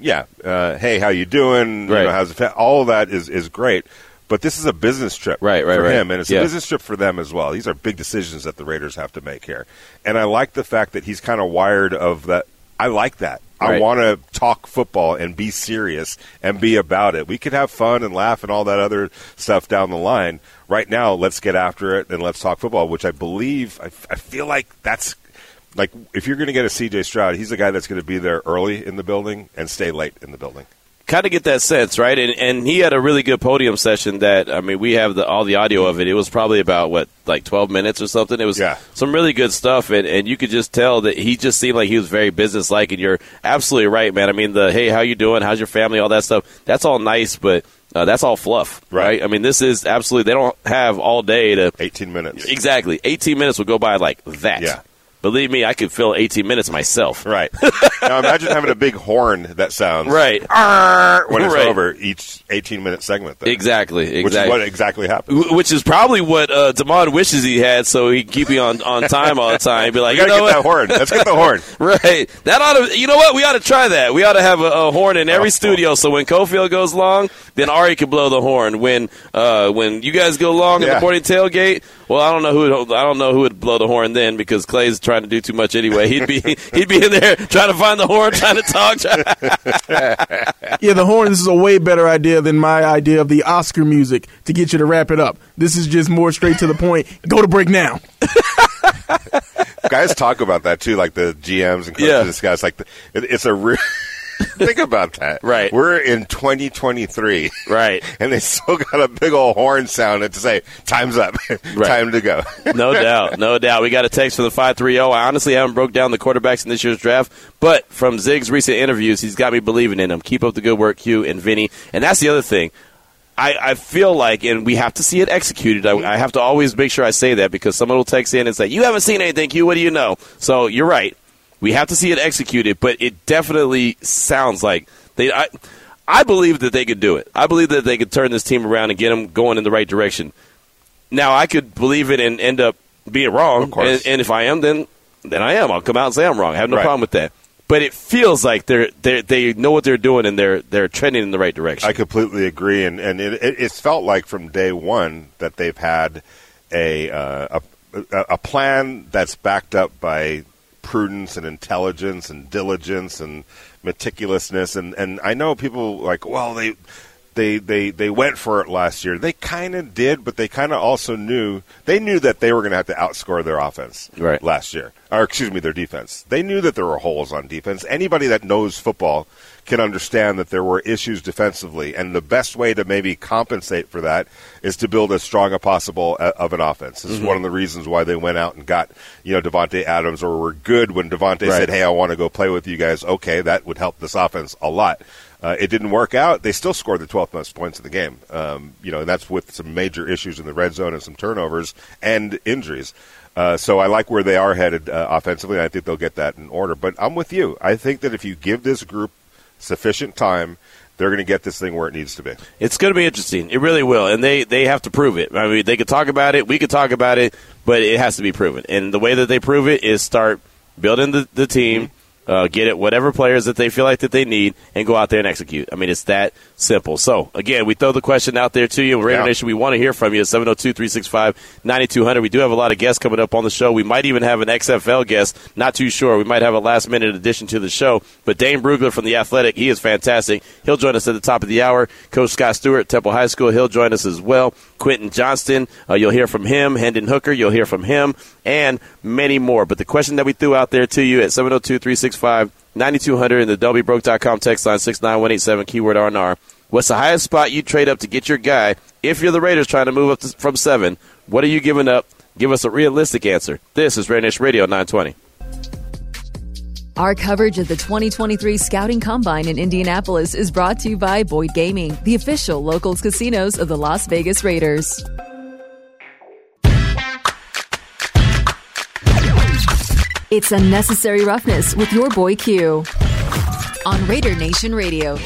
yeah, uh, hey, how you doing? You know, how's it? fa- All of that is is great. But this is a business trip Right, right, for right. him, and it's Yeah. a business trip for them as well. These are big decisions that the Raiders have to make here, and I like the fact that he's kind of wired of that. I like that. I Right. want to talk football and be serious and be about it. We could have fun and laugh and all that other stuff down the line. Right now, let's get after it and let's talk football, which I believe, I, I feel like that's like if you're going to get a CJ Stroud, he's the guy that's going to be there early in the building and stay late in the building. kind of get that sense, right? And and he had a really good podium session that I mean, we have the all the audio of it. It was probably about what like 12 minutes or something. It was Yeah. some really good stuff and and you could just tell that he just seemed like he was very businesslike and you're absolutely right, man. I mean, the hey, how you doing? How's your family? All that stuff. That's all nice, but uh, that's all fluff, right. Right. I mean, this is absolutely they don't have all day to 18 minutes. Exactly. 18 minutes will go by like that. Yeah. Believe me, I could fill 18 minutes myself. Right. now imagine having a big horn that sounds Right. when it's Right. over each 18 minute segment. There, Exactly. Which is what exactly happened. Which is probably what uh, Damon wishes he had, so he can keep you on, on time all the time. Be like, you know get that horn. Let's get the horn. Right. That ought to. You know what? We ought to try that. We ought to have a, a horn in every Oh. studio, so when Cofield goes long, then Ari can blow the horn. When uh, when you guys go long in the morning tailgate, well, I don't know who would, I don't know who would blow the horn then because Clay's trying to do too much anyway. He'd be he'd be in there trying to find the horn, trying to talk. Yeah, the horn. This is a way better idea than my idea of the Oscar music to get you to wrap it up. This is just more straight to the point. Go to break now. Guys talk about that too, like the GMs and coaches. Yeah. and guys like the, it, it's a real. Think about that. Right. We're in 2023. Right. And they still got a big old horn sound to say, time's up. Time to go. no doubt, no doubt. We got a text from the five three zero. I honestly haven't broke down the quarterbacks in this year's draft, but from Zig's recent interviews, he's got me believing in him. Keep up the good work, Q and Vinny. And that's the other thing. I, I feel like, and we have to see it executed. I, I have to always make sure I say that because someone will text in and say, "You haven't seen anything, Q. What do you know?" So you're right. We have to see it executed, but it definitely sounds like they. I, I believe that they could do it. I believe that they could turn this team around and get them going in the right direction. Now, I could believe it and end up being wrong, and, and if I am, then then I am. I'll come out and say I'm wrong. I have no Right. problem with that. But it feels like they're they they know what they're doing and they're they're trending in the right direction. I completely agree, and and it, it, it's felt like from day one that they've had a, uh, a a plan that's backed up by prudence and intelligence and diligence and meticulousness, and and I know people like, well, they. They, they they went for it last year. They kind of did, but they kind of also knew they knew that they were going to have to outscore their offense Right. last year, or excuse me, their defense. They knew that there were holes on defense. Anybody that knows football can understand that there were issues defensively, and the best way to maybe compensate for that is to build as strong a possible uh, of an offense. This is Mhm. one of the reasons why they went out and got you know Davante Adams, or were good when Davante Right. said, "Hey, I want to go play with you guys." Okay, that would help this offense a lot. Uh, it didn't work out. They still scored the 12th most points of the game. Um, you know, and that's with some major issues in the red zone and some turnovers and injuries. Uh, so I like where they are headed uh, offensively. and I think they'll get that in order. But I'm with you. I think that if you give this group sufficient time, they're going to get this thing where it needs to be. It's going to be interesting. It really will, and they they have to prove it. I mean, they could talk about it, we could talk about it, but it has to be proven. And the way that they prove it is start building the, the team, uh, get it whatever players that they feel like that they need, and go out there and execute. I mean, it's that simple. So again, we throw the question out there to you, Raider Yeah. Nation. We want to hear from you at 702-365-9200. We do have a lot of guests coming up on the show. We might even have an XFL guest. Not too sure. We might have a last minute addition to the show. But Dane Brugler from the Athletic, he is fantastic. He'll join us at the top of the hour. Coach Scott Stewart, Temple High School, he'll join us as well. Quentin Johnston, uh, you'll hear from him. Hendon Hooker, you'll hear from him, and many more. But the question that we threw out there to you at 702-365 9200 in the WBroke.com text line 69187 keyword R&R. What's the highest spot you trade up to get your guy? If you're the Raiders trying to move up to, from seven, what are you giving up? Give us a realistic answer. This is Raider Radio 920. Our coverage of the 2023 Scouting Combine in Indianapolis is brought to you by Boyd Gaming, the official locals casinos of the Las Vegas Raiders. It's Unnecessary Roughness with your boy Q on Raider Nation Radio.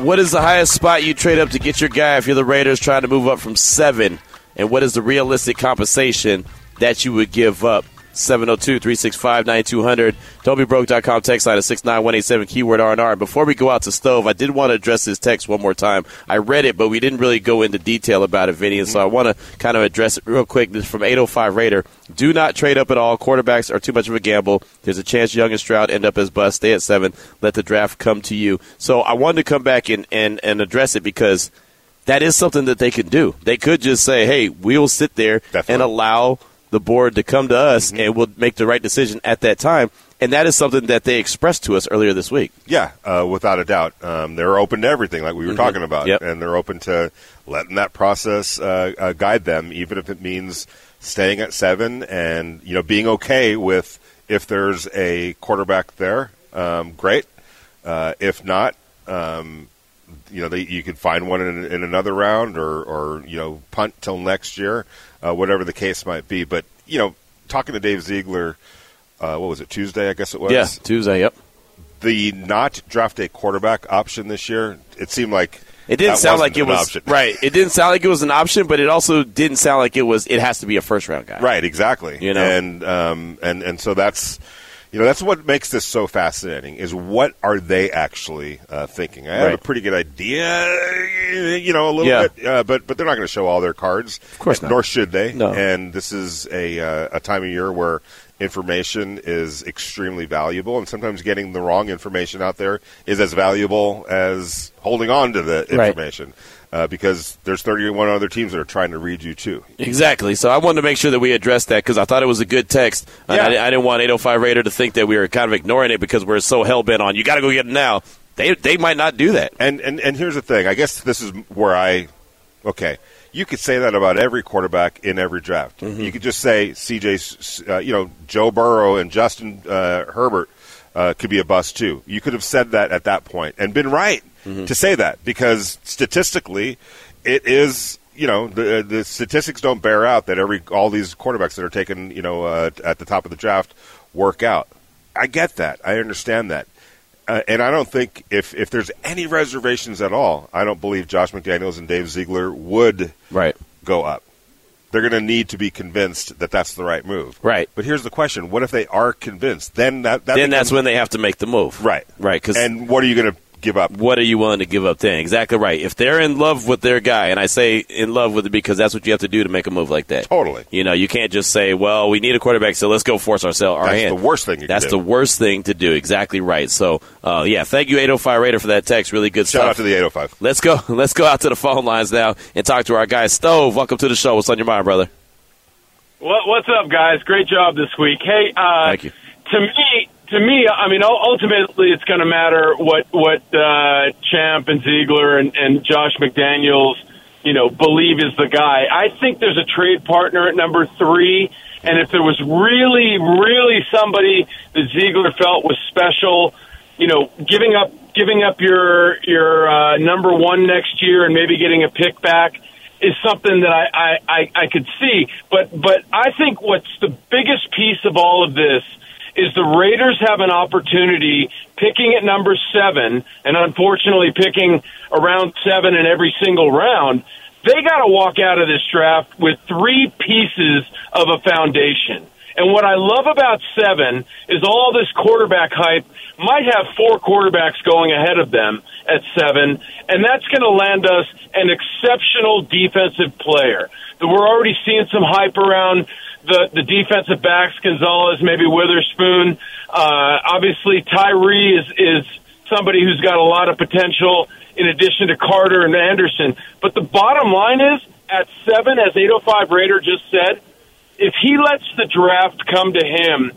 What is the highest spot you trade up to get your guy if you're the Raiders trying to move up from seven? And what is the realistic compensation that you would give up? 702 365 9200. Don'tBeBroke.com text line at 69187 keyword R&R. Before we go out to Stove, I did want to address this text one more time. I read it, but we didn't really go into detail about it, Vinny, and so I want to kind of address it real quick. This is from 805 Raider. Do not trade up at all. Quarterbacks are too much of a gamble. There's a chance Young and Stroud end up as bust. Stay at seven. Let the draft come to you. So I wanted to come back and, and, and address it because that is something that they could do. They could just say, hey, we'll sit there and allow the board to come to us and we'll make the right decision at that time. And that is something that they expressed to us earlier this week. Yeah, uh, without a doubt. Um, they're open to everything, like we were Mhm. talking about, Yep. and they're open to letting that process uh, uh, guide them, even if it means staying at seven and you know being okay with if there's a quarterback there. Um, great. Uh, if not, um, you know, they, you could find one in, in another round, or, or you know, punt till next year, uh, whatever the case might be. But you know, talking to Dave Ziegler, uh, what was it Tuesday? I guess it was. Yeah, Tuesday, yep. The not draft a quarterback option this year, it seemed like It didn't sound like it was option. right. It didn't sound like it was an option, but it also didn't sound like it was. It has to be a first round guy. Right, exactly. You know? and um, and and so that's you know that's what makes this so fascinating is what are they actually uh, thinking? I have a pretty good idea, you know, a little Yeah. bit, uh, but but they're not going to show all their cards. Of course not. nor should they. No. And this is a uh, a time of year where information is extremely valuable, and sometimes getting the wrong information out there is as valuable as holding on to the Right. information. Uh, because there's 31 other teams that are trying to read you too. Exactly. So I wanted to make sure that we addressed that because I thought it was a good text. Yeah. I, I didn't want 805 Raider to think that we were kind of ignoring it because we're so hell bent on you got to go get it now. They they might not do that. And, and and here's the thing. I guess this is where I okay. You could say that about every quarterback in every draft. Mm-hmm. You could just say CJ, uh, you know, Joe Burrow and Justin uh, Herbert uh, could be a bust too. You could have said that at that point and been right. to say that because statistically, it is. You know the the statistics don't bear out that every all these quarterbacks that are taken you know uh, at the top of the draft work out. I get that. I understand that. Uh, and I don't think if, if there's any reservations at all, I don't believe Josh McDaniels and Dave Ziegler would right. go up. They're going to need to be convinced that that's the right move. Right. But here's the question: What if they are convinced? Then that, that then that's when they have to make the move. right, Right. Because And what are you going to give up? what are you willing to give up then? Exactly right. If they're in love with their guy, and I say in love with it because that's what you have to do to make a move like that. Totally. You know, you can't just say, "Well, we need a quarterback, so let's go force ourselves." Our That's hand. the worst thing you can That's do. the worst thing to do. Exactly right. So, uh, yeah, thank you, 805 Raider, for that text. Really good Shout stuff. out to the 805. Let's go. Let's go out to the phone lines now and talk to our guy Stove. Welcome to the show. What's on your mind, brother? What, what's up, guys? Great job this week. Hey, uh, Thank you. to me, to me, I mean, ultimately, it's going to matter what what uh, Champ and Ziegler and, and Josh McDaniels, you know, believe is the guy. I think there's a trade partner at number three, and if there was really, really somebody that Ziegler felt was special, you know, giving up giving up your your uh, number one next year and maybe getting a pick back is something that I, I, I, I could see. But but I think what's the biggest piece of all of this is the Raiders have an opportunity picking at number seven, and unfortunately picking around seven in every single round. They got to walk out of this draft with three pieces of a foundation. And what I love about seven is all this quarterback hype might have four quarterbacks going ahead of them at seven, and that's going to land us an exceptional defensive player. We're already seeing some hype around the the defensive backs, Gonzalez, maybe Witherspoon. Uh, obviously, Tyree is is somebody who's got a lot of potential. In addition to Carter and Anderson, but the bottom line is at seven, as 805 Raider just said, if he lets the draft come to him,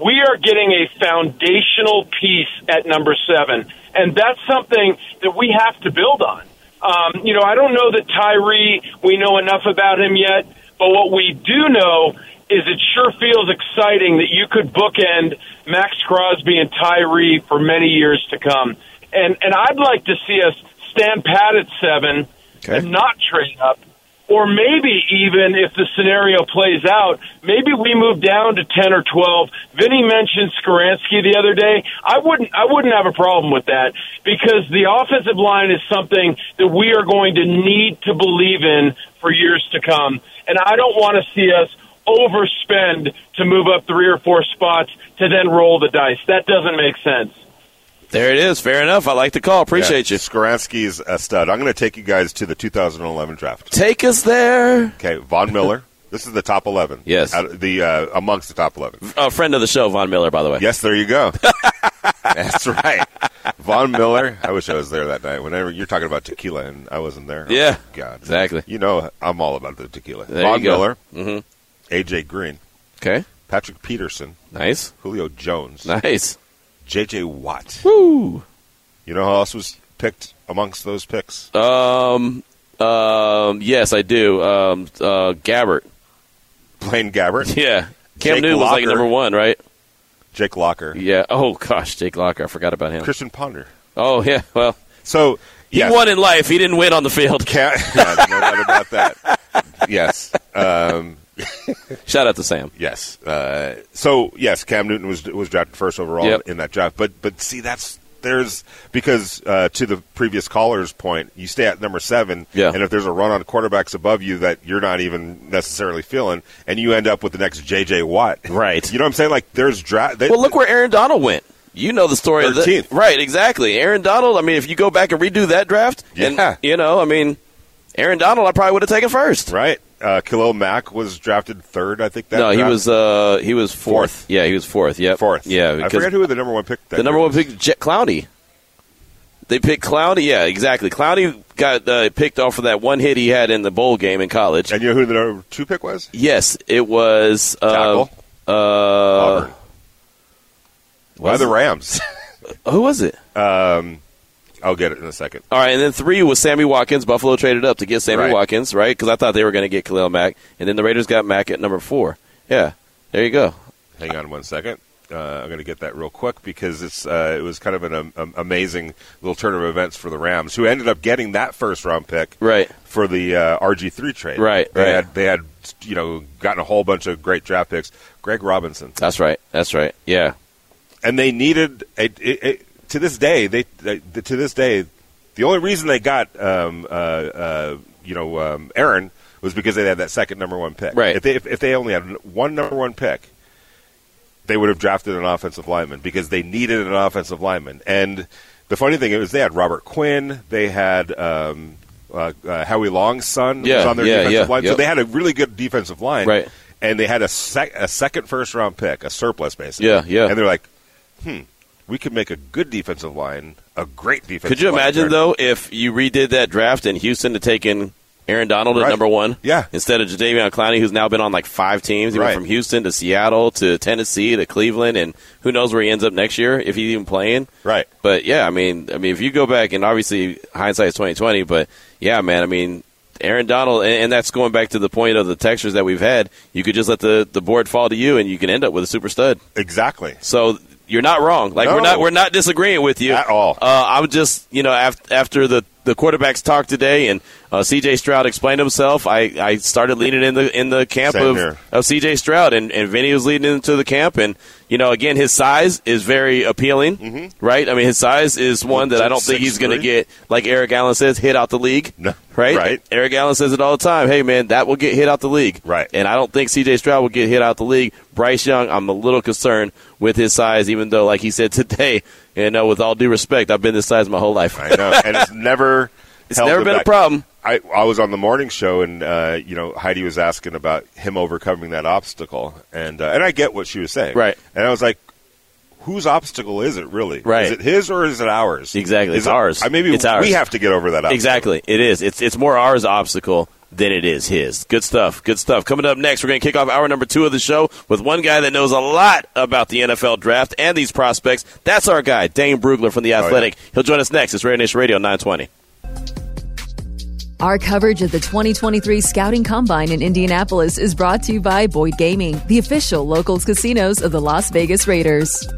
we are getting a foundational piece at number seven. And that's something that we have to build on. Um, you know, I don't know that Tyree, we know enough about him yet, but what we do know is it sure feels exciting that you could bookend Maxx Crosby and Tyree for many years to come. And, and I'd like to see us stand pat at seven and not trade up or maybe even if the scenario plays out, maybe we move down to ten or twelve. Vinny mentioned Skoronski the other day. I wouldn't I wouldn't have a problem with that because the offensive line is something that we are going to need to believe in for years to come. And I don't want to see us overspend to move up three or four spots to then roll the dice. That doesn't make sense. There it is. Fair enough. I like the call. Appreciate Yeah, you. Skoronski's a stud. I'm going to take you guys to the 2011 draft. Take us there. Okay, Von Miller. This is the top 11. Yes. Out, the uh, amongst the top 11. A friend of the show, Von Miller, by the way. Yes, there you go. That's right. Von Miller. I wish I was there that night. Whenever you're talking about tequila and I wasn't there. Oh, Yeah. God. Exactly. You know I'm all about the tequila. There Von you go. Miller. Mm-hmm. AJ Green. Okay. Patrick Peterson. Nice. Julio Jones. Nice. JJ Watt. Woo. You know who else was picked amongst those picks? Um. Um. Yes, I do. Um. Uh. Gabbert. Blaine Gabbert. Yeah. Cam Jake Newton was like number one, right? Jake Locker. Yeah. Oh gosh, Jake Locker. I forgot about him. Christian Ponder. Oh yeah. Well, So he yes. won in life. He didn't win on the field. Ca- yeah, no doubt about that. Yes. Um, Shout out to Sam. yes. Uh, so yes, Cam Newton was was drafted first overall Yep. in that draft. But but see, that's there's because uh, to the previous caller's point, you stay at number seven, Yeah. and if there's a run on quarterbacks above you that you're not even necessarily feeling, and you end up with the next J.J. Watt, Right. You know what I'm saying? Like there's draft. Well, look where Aaron Donald went. You know the story of 13th. that, right? Exactly. Aaron Donald. I mean, if you go back and redo that draft, and Yeah. you know, I mean, Aaron Donald, I probably would have taken first. right. Uh, Khalil Mack was drafted third, I think. That no, he was uh, he was fourth. Fourth. Yeah, he was fourth. Yep. fourth. Yeah, I forget who the number one pick. That the number one pick, Jet Clowney. They picked Clowney. Yeah, exactly. Clowney got uh, picked off of that one hit he had in the bowl game in college. And you know who the number two pick was? yes, it was uh, Tackle. uh, Auburn. By the? Rams. who was it? um, I'll get it in a second. All right, and then three was Sammy Watkins. Buffalo traded up to get Sammy Right. Watkins, right? Because I thought they were going to get Khalil Mack, and then the Raiders got Mack at number four. Yeah, there you go. Hang on one second. Uh, I'm going to get that real quick because it's uh, it was kind of an um, amazing little turn of events for the Rams, who ended up getting that first round pick right for the uh, RG3 trade. Right, they right. Had, they had you know gotten a whole bunch of great draft picks. Greg Robinson. That's right. That's right. Yeah. And they needed a to this day they, they, to this day the only reason they got um, uh, uh, you know um, Aaron was because they had that second number one pick. Right. If they if, if they only had one number one pick, they would have drafted an offensive lineman because they needed an offensive lineman. And the funny thing is, they had Robert Quinn, they had um, uh, uh, Howie Long's son Yeah, was on their yeah, defensive yeah, line, so they had a really good defensive line. Right. And they had a, sec- a second first round pick, a surplus basically. Yeah, yeah. And they're like, hmm, we could make a good defensive line, a great defensive. Line. Could you imagine turn. though if you redid that draft and Houston had taken Aaron Donald at Right. number one? Yeah. Instead of Jadeveon Clowney, who's now been on like five teams. He Right. went from Houston to Seattle to Tennessee to Cleveland, and who knows where he ends up next year if he's even playing. Right. But yeah, I mean, I mean, if you go back and obviously hindsight is twenty twenty, but yeah, man, I mean. Aaron Donald, and and that's going back to the point of the textures that we've had. You could just let the, the board fall to you, and you can end up with a super stud. Exactly. So you're not wrong. Like we're not we're not disagreeing with you At all. Uh, I'm just you know after, after the the quarterbacks talk today and uh, C.J. Stroud explained himself, I, I started leaning in the in the camp Same of, here. of C.J. Stroud and and Vinny was leading into the camp and you know again his size is very appealing, right? I mean his size is one that I don't think he's going to get like Eric Allen says hit out the league, No. right? Right. Eric Allen says it all the time. Hey man, that will get hit out the league, Right. And I don't think C.J. Stroud will get hit out the league. Bryce Young, I'm a little concerned with his size, even though, like he said today, you know, with all due respect, I've been this size my whole life. I know, and it's never. It's never been a problem. I I was on the morning show, and uh, you know Heidi was asking about him overcoming that obstacle, and uh, and I get what she was saying, Right. And I was like, whose obstacle is it really? Right. Is it his or is it ours? Exactly. Is It's it- ours. I maybe It's ours. we have to get over that obstacle. Exactly, it is. It's it's more ours obstacle than it is his. Good stuff. Good stuff. Coming up next, we're going to kick off hour number two of the show with one guy that knows a lot about the NFL draft and these prospects. That's our guy, Dane Brugler from the oh, Athletic. He'll join us next. It's Raider Nation Radio 920. Our coverage of the 2023 Scouting Combine in Indianapolis is brought to you by Boyd Gaming, the official locals casinos of the Las Vegas Raiders.